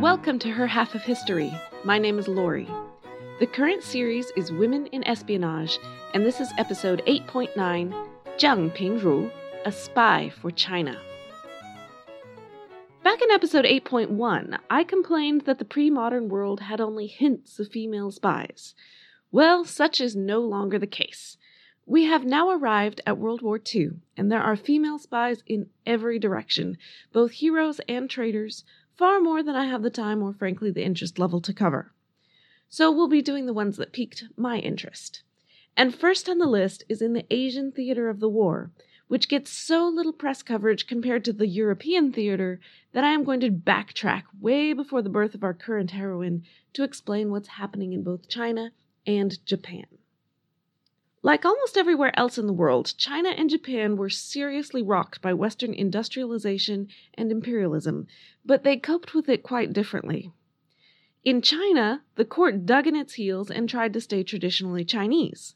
Welcome to Her Half of History. My name is Lori. The current series is Women in Espionage, and this is episode 8.9 Zheng Pingru, A Spy for China. Back in episode 8.1, I complained that the pre modern world had only hints of female spies. Well, such is no longer the case. We have now arrived at World War II, and there are female spies in every direction, both heroes and traitors, far more than I have the time or, frankly, the interest level to cover. So we'll be doing the ones that piqued my interest. And first on the list is in the Asian theater of the war, which gets so little press coverage compared to the European theater that I am going to backtrack way before the birth of our current heroine to explain what's happening in both China and Japan. Like almost everywhere else in the world, China and Japan were seriously rocked by Western industrialization and imperialism, but they coped with it quite differently. In China, the court dug in its heels and tried to stay traditionally Chinese.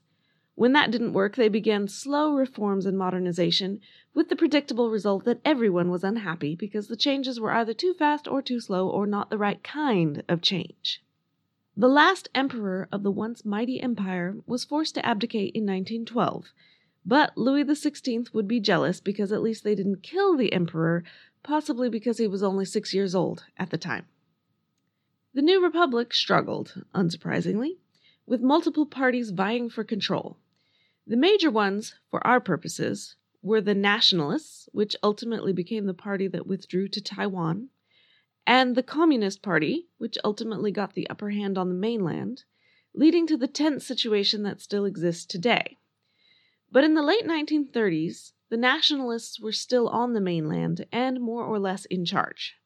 When that didn't work, they began slow reforms and modernization, with the predictable result that everyone was unhappy because the changes were either too fast or too slow or not the right kind of change. The last emperor of the once mighty empire was forced to abdicate in 1912, but Louis XVI would be jealous because at least they didn't kill the emperor, possibly because he was only six years old at the time. The new republic struggled, unsurprisingly, with multiple parties vying for control. The major ones, for our purposes, were the Nationalists, which ultimately became the party that withdrew to Taiwan, and the Communist Party, which ultimately got the upper hand on the mainland, leading to the tense situation that still exists today. But in the late 1930s, the nationalists were still on the mainland and more or less in charge.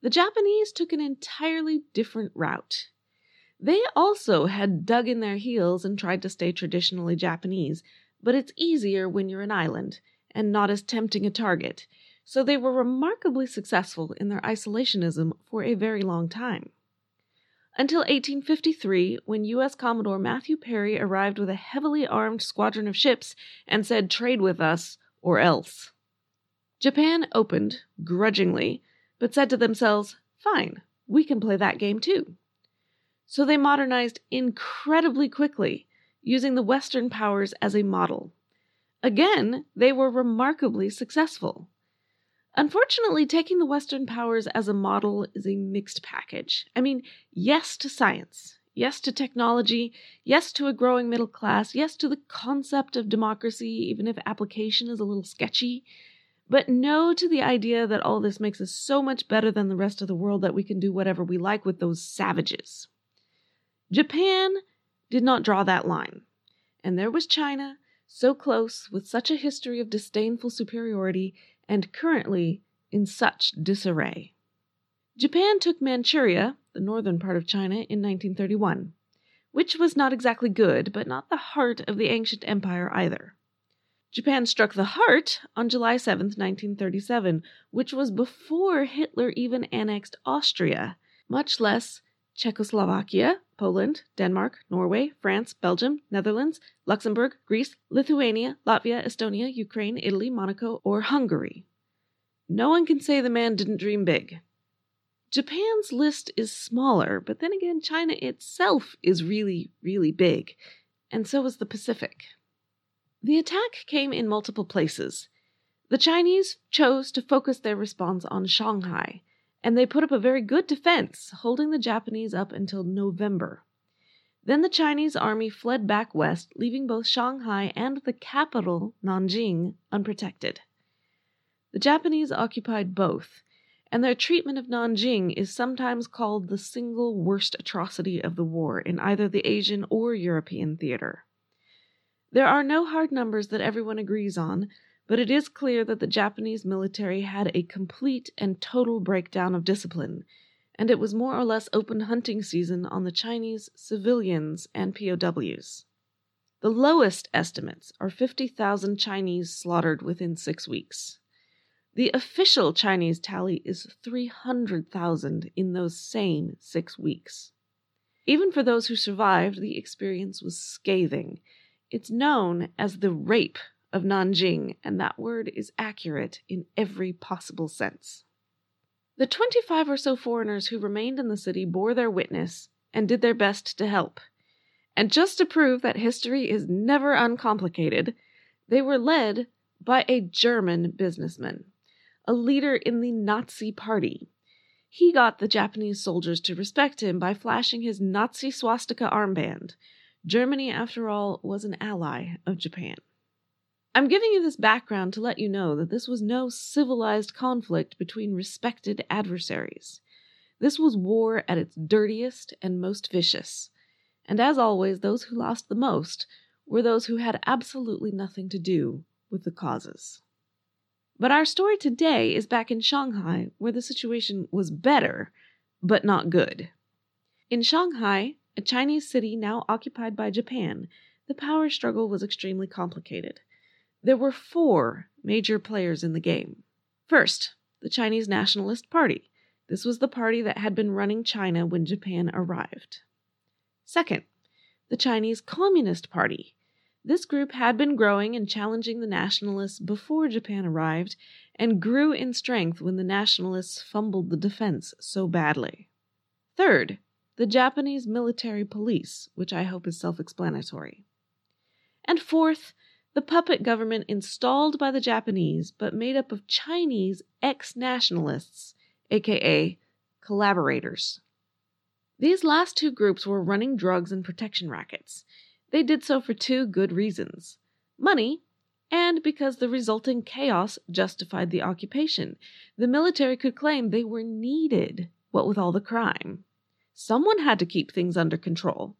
The Japanese took an entirely different route. They also had dug in their heels and tried to stay traditionally Japanese, but it's easier when you're an island and not as tempting a target, so they were remarkably successful in their isolationism for a very long time. Until 1853, when U.S. Commodore Matthew Perry arrived with a heavily armed squadron of ships and said, Trade with us, or else. Japan opened, grudgingly, but said to themselves, Fine, we can play that game too. So they modernized incredibly quickly, using the Western powers as a model. Again, they were remarkably successful. Unfortunately, taking the Western powers as a model is a mixed package. I mean, yes to science, yes to technology, yes to a growing middle class, yes to the concept of democracy, even if application is a little sketchy, but no to the idea that all this makes us so much better than the rest of the world that we can do whatever we like with those savages. Japan did not draw that line, and there was China, so close, with such a history of disdainful superiority, and currently in such disarray. Japan took Manchuria, the northern part of China, in 1931, which was not exactly good, but not the heart of the ancient empire either. Japan struck the heart on July 7, 1937, which was before Hitler even annexed Austria, much less Czechoslovakia, Poland, Denmark, Norway, France, Belgium, Netherlands, Luxembourg, Greece, Lithuania, Latvia, Estonia, Ukraine, Italy, Monaco, or Hungary. No one can say the man didn't dream big. Japan's list is smaller, but then again, China itself is really, really big, and so is the Pacific. The attack came in multiple places. The Chinese chose to focus their response on Shanghai, and they put up a very good defense, holding the Japanese up until November. Then the Chinese army fled back west, leaving both Shanghai and the capital, Nanjing, unprotected. The Japanese occupied both, and their treatment of Nanjing is sometimes called the single worst atrocity of the war in either the Asian or European theater. There are no hard numbers that everyone agrees on, but it is clear that the Japanese military had a complete and total breakdown of discipline, and it was more or less open hunting season on the Chinese civilians and POWs. The lowest estimates are 50,000 Chinese slaughtered within six weeks. The official Chinese tally is 300,000 in those same six weeks. Even for those who survived, the experience was scathing. It's known as the rape of Nanjing, and that word is accurate in every possible sense. The 25 or so foreigners who remained in the city bore their witness and did their best to help. And just to prove that history is never uncomplicated, they were led by a German businessman, a leader in the Nazi Party. He got the Japanese soldiers to respect him by flashing his Nazi swastika armband. Germany, after all, was an ally of Japan. I'm giving you this background to let you know that this was no civilized conflict between respected adversaries. This was war at its dirtiest and most vicious. And as always, those who lost the most were those who had absolutely nothing to do with the causes. But our story today is back in Shanghai, where the situation was better, but not good. In Shanghai, a Chinese city now occupied by Japan, the power struggle was extremely complicated. There were four major players in the game. First, the Chinese Nationalist Party. This was the party that had been running China when Japan arrived. Second, the Chinese Communist Party. This group had been growing and challenging the nationalists before Japan arrived and grew in strength when the nationalists fumbled the defense so badly. Third, the Japanese military police, which I hope is self explanatory. And fourth, the puppet government installed by the Japanese but made up of Chinese ex nationalists, aka collaborators. These last two groups were running drugs and protection rackets. They did so for two good reasons money, and because the resulting chaos justified the occupation. The military could claim they were needed, what with all the crime. Someone had to keep things under control.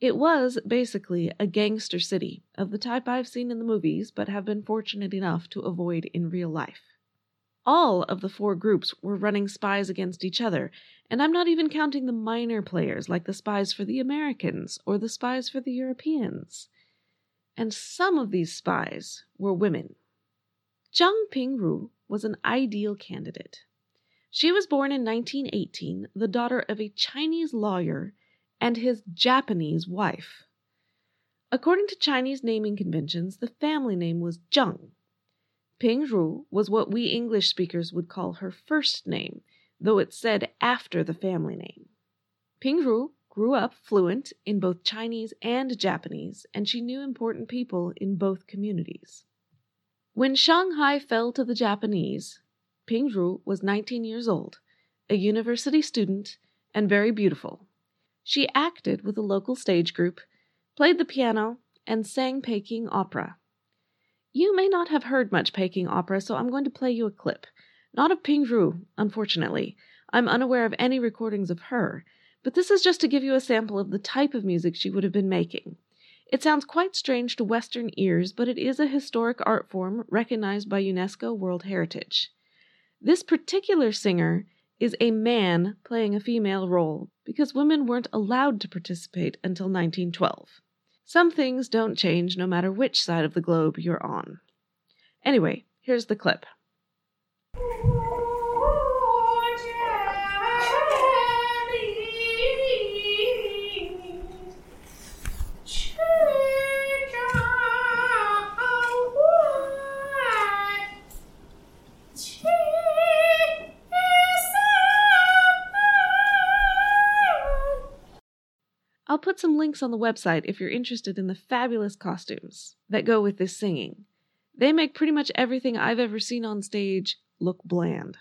It was basically a gangster city of the type I've seen in the movies but have been fortunate enough to avoid in real life. All of the four groups were running spies against each other, and I'm not even counting the minor players like the spies for the Americans or the spies for the Europeans. And some of these spies were women. Zheng Pingru was an ideal candidate. She was born in 1918, the daughter of a Chinese lawyer and his Japanese wife. According to Chinese naming conventions, the family name was Zheng. Pingru was what we English speakers would call her first name, though it's said after the family name. Ping Pingru grew up fluent in both Chinese and Japanese, and she knew important people in both communities. When Shanghai fell to the Japanese, Ping Pingru was 19 years old, a university student, and very beautiful. She acted with a local stage group, played the piano, and sang Peking opera. You may not have heard much Peking opera, so I'm going to play you a clip. Not of Ping Ru, unfortunately. I'm unaware of any recordings of her, but this is just to give you a sample of the type of music she would have been making. It sounds quite strange to Western ears, but it is a historic art form recognized by UNESCO World Heritage. This particular singer is a man playing a female role because women weren't allowed to participate until 1912. Some things don't change no matter which side of the globe you're on. Anyway, here's the clip. Links on the website if you're interested in the fabulous costumes that go with this singing. They make pretty much everything I've ever seen on stage look bland.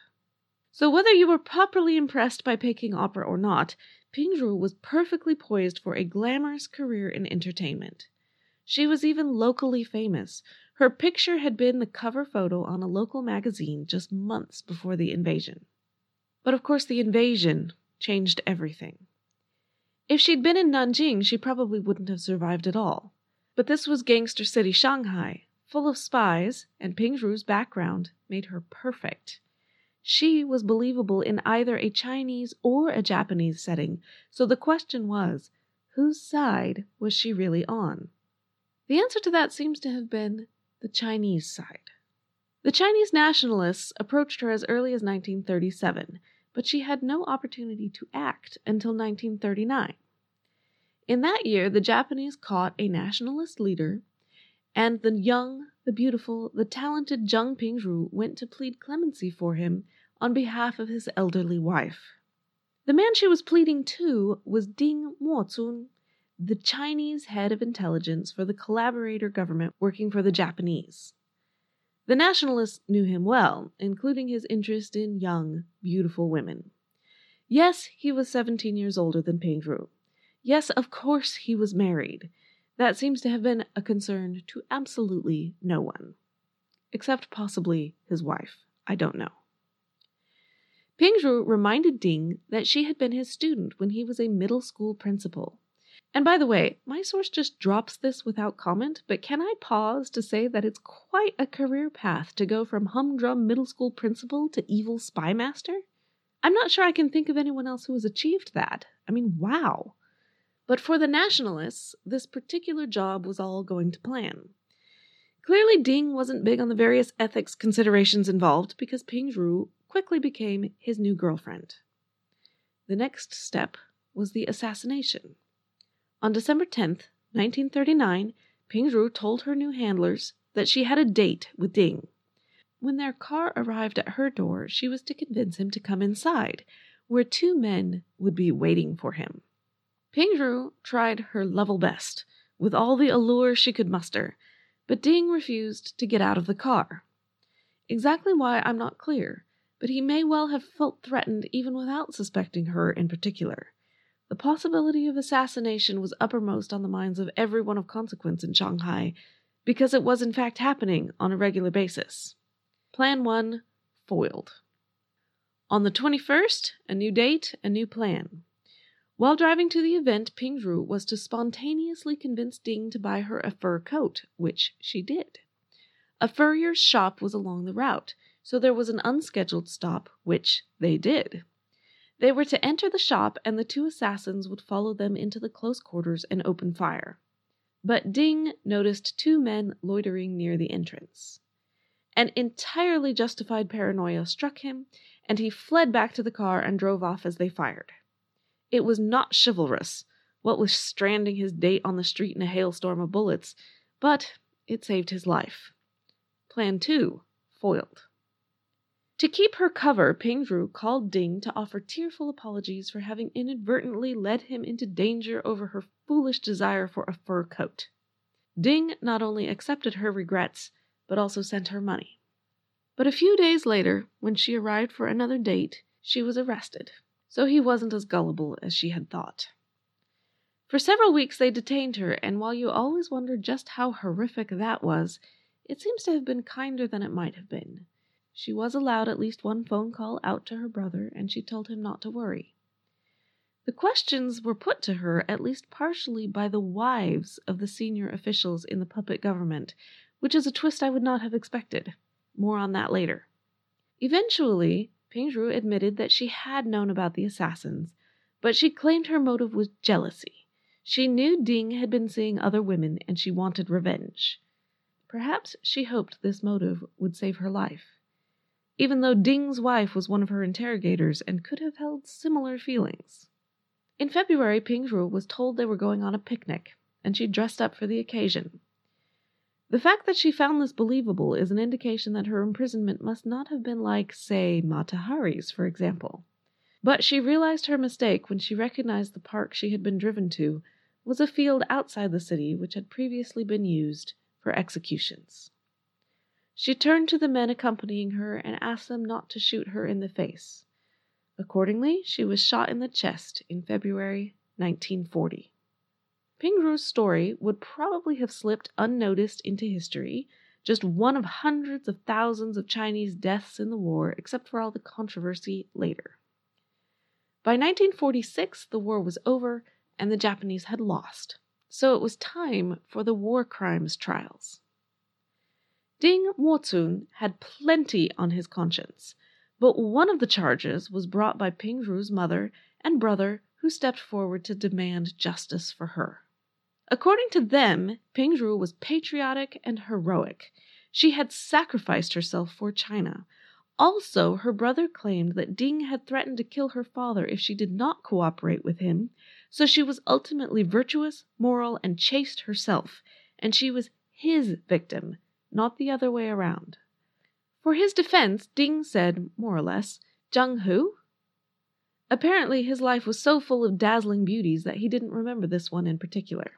So, whether you were properly impressed by Peking opera or not, Ping Pingru was perfectly poised for a glamorous career in entertainment. She was even locally famous. Her picture had been the cover photo on a local magazine just months before the invasion. But of course, the invasion changed everything. If she'd been in Nanjing, she probably wouldn't have survived at all. But this was gangster city Shanghai, full of spies, and Ping Pingru's background made her perfect. She was believable in either a Chinese or a Japanese setting, so the question was whose side was she really on? The answer to that seems to have been the Chinese side. The Chinese nationalists approached her as early as 1937 but she had no opportunity to act until 1939. In that year, the Japanese caught a nationalist leader, and the young, the beautiful, the talented Zheng Pingru went to plead clemency for him on behalf of his elderly wife. The man she was pleading to was Ding Mocun, the Chinese head of intelligence for the collaborator government working for the Japanese. The nationalists knew him well, including his interest in young, beautiful women. Yes, he was 17 years older than Ru. Yes, of course he was married. That seems to have been a concern to absolutely no one. Except possibly his wife. I don't know. Ping Ru reminded Ding that she had been his student when he was a middle school principal. And by the way, my source just drops this without comment, but can I pause to say that it's quite a career path to go from humdrum middle school principal to evil spy master? I'm not sure I can think of anyone else who has achieved that. I mean, wow. But for the nationalists, this particular job was all going to plan. Clearly, Ding wasn't big on the various ethics considerations involved because Ping Ru quickly became his new girlfriend. The next step was the assassination. On December 10th, 1939, Ping Ru told her new handlers that she had a date with Ding. When their car arrived at her door, she was to convince him to come inside, where two men would be waiting for him. Ping Ru tried her level best, with all the allure she could muster, but Ding refused to get out of the car. Exactly why I'm not clear, but he may well have felt threatened even without suspecting her in particular. The possibility of assassination was uppermost on the minds of everyone of consequence in Shanghai, because it was in fact happening on a regular basis. Plan 1 foiled. On the 21st, a new date, a new plan. While driving to the event, Ping Ru was to spontaneously convince Ding to buy her a fur coat, which she did. A furrier's shop was along the route, so there was an unscheduled stop, which they did. They were to enter the shop, and the two assassins would follow them into the close quarters and open fire. But Ding noticed two men loitering near the entrance. An entirely justified paranoia struck him, and he fled back to the car and drove off as they fired. It was not chivalrous, what with stranding his date on the street in a hailstorm of bullets, but it saved his life. Plan 2 foiled. To keep her cover, Ping Ru called Ding to offer tearful apologies for having inadvertently led him into danger over her foolish desire for a fur coat. Ding not only accepted her regrets, but also sent her money. But a few days later, when she arrived for another date, she was arrested, so he wasn't as gullible as she had thought. For several weeks they detained her, and while you always wonder just how horrific that was, it seems to have been kinder than it might have been. She was allowed at least one phone call out to her brother, and she told him not to worry. The questions were put to her at least partially by the wives of the senior officials in the puppet government, which is a twist I would not have expected. More on that later. Eventually, Ping admitted that she had known about the assassins, but she claimed her motive was jealousy. She knew Ding had been seeing other women and she wanted revenge. Perhaps she hoped this motive would save her life even though Ding's wife was one of her interrogators and could have held similar feelings. In February, Ping Ru was told they were going on a picnic, and she dressed up for the occasion. The fact that she found this believable is an indication that her imprisonment must not have been like, say, Mata Hari's, for example. But she realized her mistake when she recognized the park she had been driven to was a field outside the city which had previously been used for executions. She turned to the men accompanying her and asked them not to shoot her in the face. Accordingly, she was shot in the chest in February 1940. Ping Ru's story would probably have slipped unnoticed into history, just one of hundreds of thousands of Chinese deaths in the war, except for all the controversy later. By 1946, the war was over and the Japanese had lost, so it was time for the war crimes trials. Ding Mocun had plenty on his conscience, but one of the charges was brought by Ping Ru's mother and brother who stepped forward to demand justice for her. According to them, Ping Ru was patriotic and heroic. She had sacrificed herself for China. Also, her brother claimed that Ding had threatened to kill her father if she did not cooperate with him, so she was ultimately virtuous, moral, and chaste herself, and she was his victim not the other way around. For his defense, Ding said, more or less, Zheng who? Apparently, his life was so full of dazzling beauties that he didn't remember this one in particular.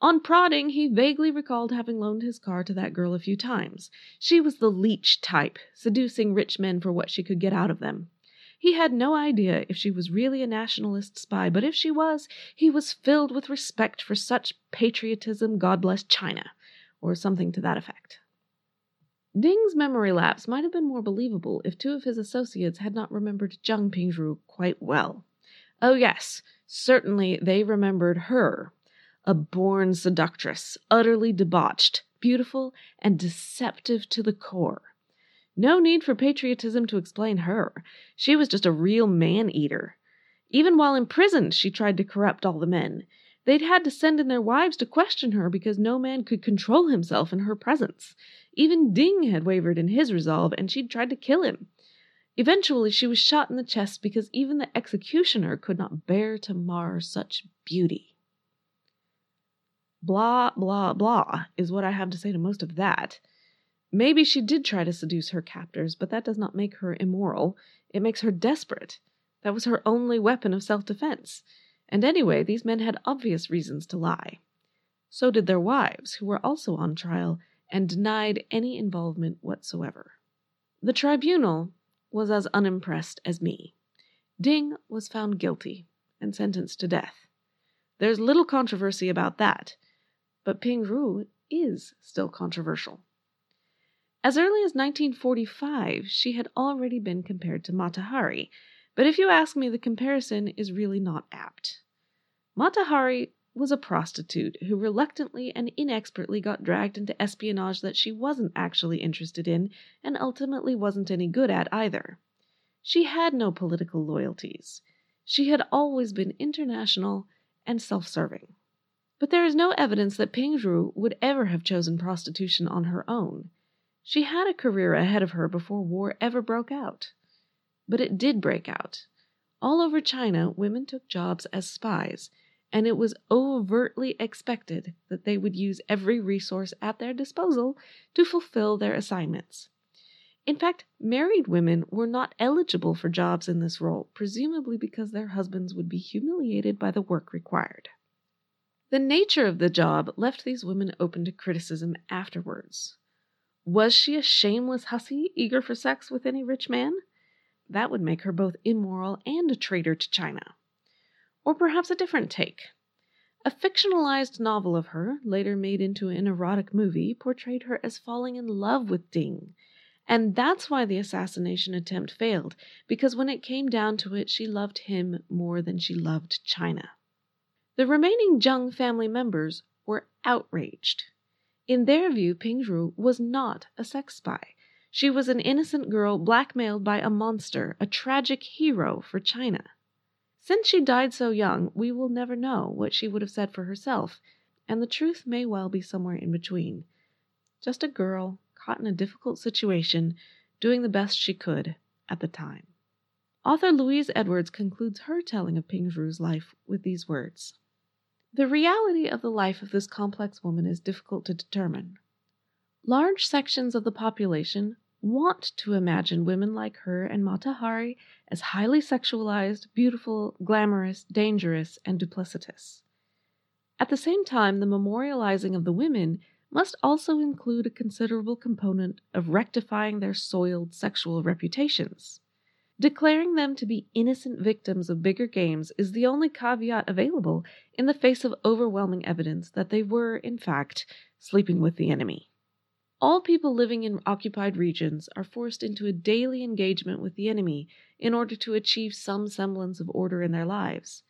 On prodding, he vaguely recalled having loaned his car to that girl a few times. She was the leech type, seducing rich men for what she could get out of them. He had no idea if she was really a nationalist spy, but if she was, he was filled with respect for such patriotism, God bless China, or something to that effect. Ding's memory lapse might have been more believable if two of his associates had not remembered Zheng Pingru quite well. Oh, yes, certainly they remembered her a born seductress, utterly debauched, beautiful, and deceptive to the core. No need for patriotism to explain her. She was just a real man eater. Even while imprisoned, she tried to corrupt all the men. They'd had to send in their wives to question her because no man could control himself in her presence. Even Ding had wavered in his resolve, and she'd tried to kill him. Eventually, she was shot in the chest because even the executioner could not bear to mar such beauty. Blah, blah, blah is what I have to say to most of that. Maybe she did try to seduce her captors, but that does not make her immoral. It makes her desperate. That was her only weapon of self defense. And anyway, these men had obvious reasons to lie. So did their wives, who were also on trial and denied any involvement whatsoever. The tribunal was as unimpressed as me. Ding was found guilty and sentenced to death. There's little controversy about that but Pingru is still controversial. As early as 1945, she had already been compared to Mata Hari, but if you ask me, the comparison is really not apt. Mata Hari was a prostitute who reluctantly and inexpertly got dragged into espionage that she wasn't actually interested in and ultimately wasn't any good at either. She had no political loyalties. She had always been international and self serving. But there is no evidence that Pingru would ever have chosen prostitution on her own. She had a career ahead of her before war ever broke out. But it did break out. All over China, women took jobs as spies, and it was overtly expected that they would use every resource at their disposal to fulfill their assignments. In fact, married women were not eligible for jobs in this role, presumably because their husbands would be humiliated by the work required. The nature of the job left these women open to criticism afterwards. Was she a shameless hussy eager for sex with any rich man? That would make her both immoral and a traitor to China. Or perhaps a different take. A fictionalized novel of her, later made into an erotic movie, portrayed her as falling in love with Ding. And that's why the assassination attempt failed, because when it came down to it, she loved him more than she loved China. The remaining Zheng family members were outraged. In their view, Pingru was not a sex spy. She was an innocent girl blackmailed by a monster, a tragic hero for China. Since she died so young, we will never know what she would have said for herself, and the truth may well be somewhere in between. Just a girl caught in a difficult situation, doing the best she could at the time. Author Louise Edwards concludes her telling of Pingru's life with these words. The reality of the life of this complex woman is difficult to determine. Large sections of the population want to imagine women like her and Mata Hari as highly sexualized, beautiful, glamorous, dangerous, and duplicitous. At the same time, the memorializing of the women must also include a considerable component of rectifying their soiled sexual reputations. Declaring them to be innocent victims of bigger games is the only caveat available in the face of overwhelming evidence that they were, in fact, sleeping with the enemy. All people living in occupied regions are forced into a daily engagement with the enemy in order to achieve some semblance of order in their lives.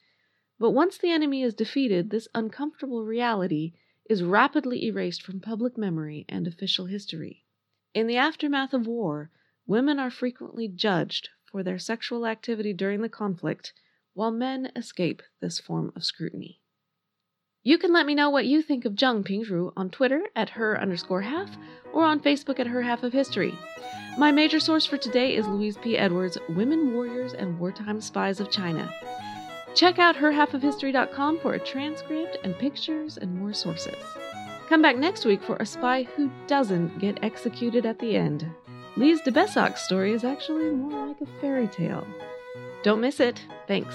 But once the enemy is defeated, this uncomfortable reality is rapidly erased from public memory and official history. In the aftermath of war, women are frequently judged for their sexual activity during the conflict, while men escape this form of scrutiny. You can let me know what you think of Zheng Pingru on Twitter at her underscore half or on Facebook at her half of history. My major source for today is Louise P. Edwards' Women Warriors and Wartime Spies of China. Check out herhalfofhistory.com for a transcript and pictures and more sources. Come back next week for a spy who doesn't get executed at the end. Lise de Baissac's story is actually more like a fairy tale. Don't miss it. Thanks.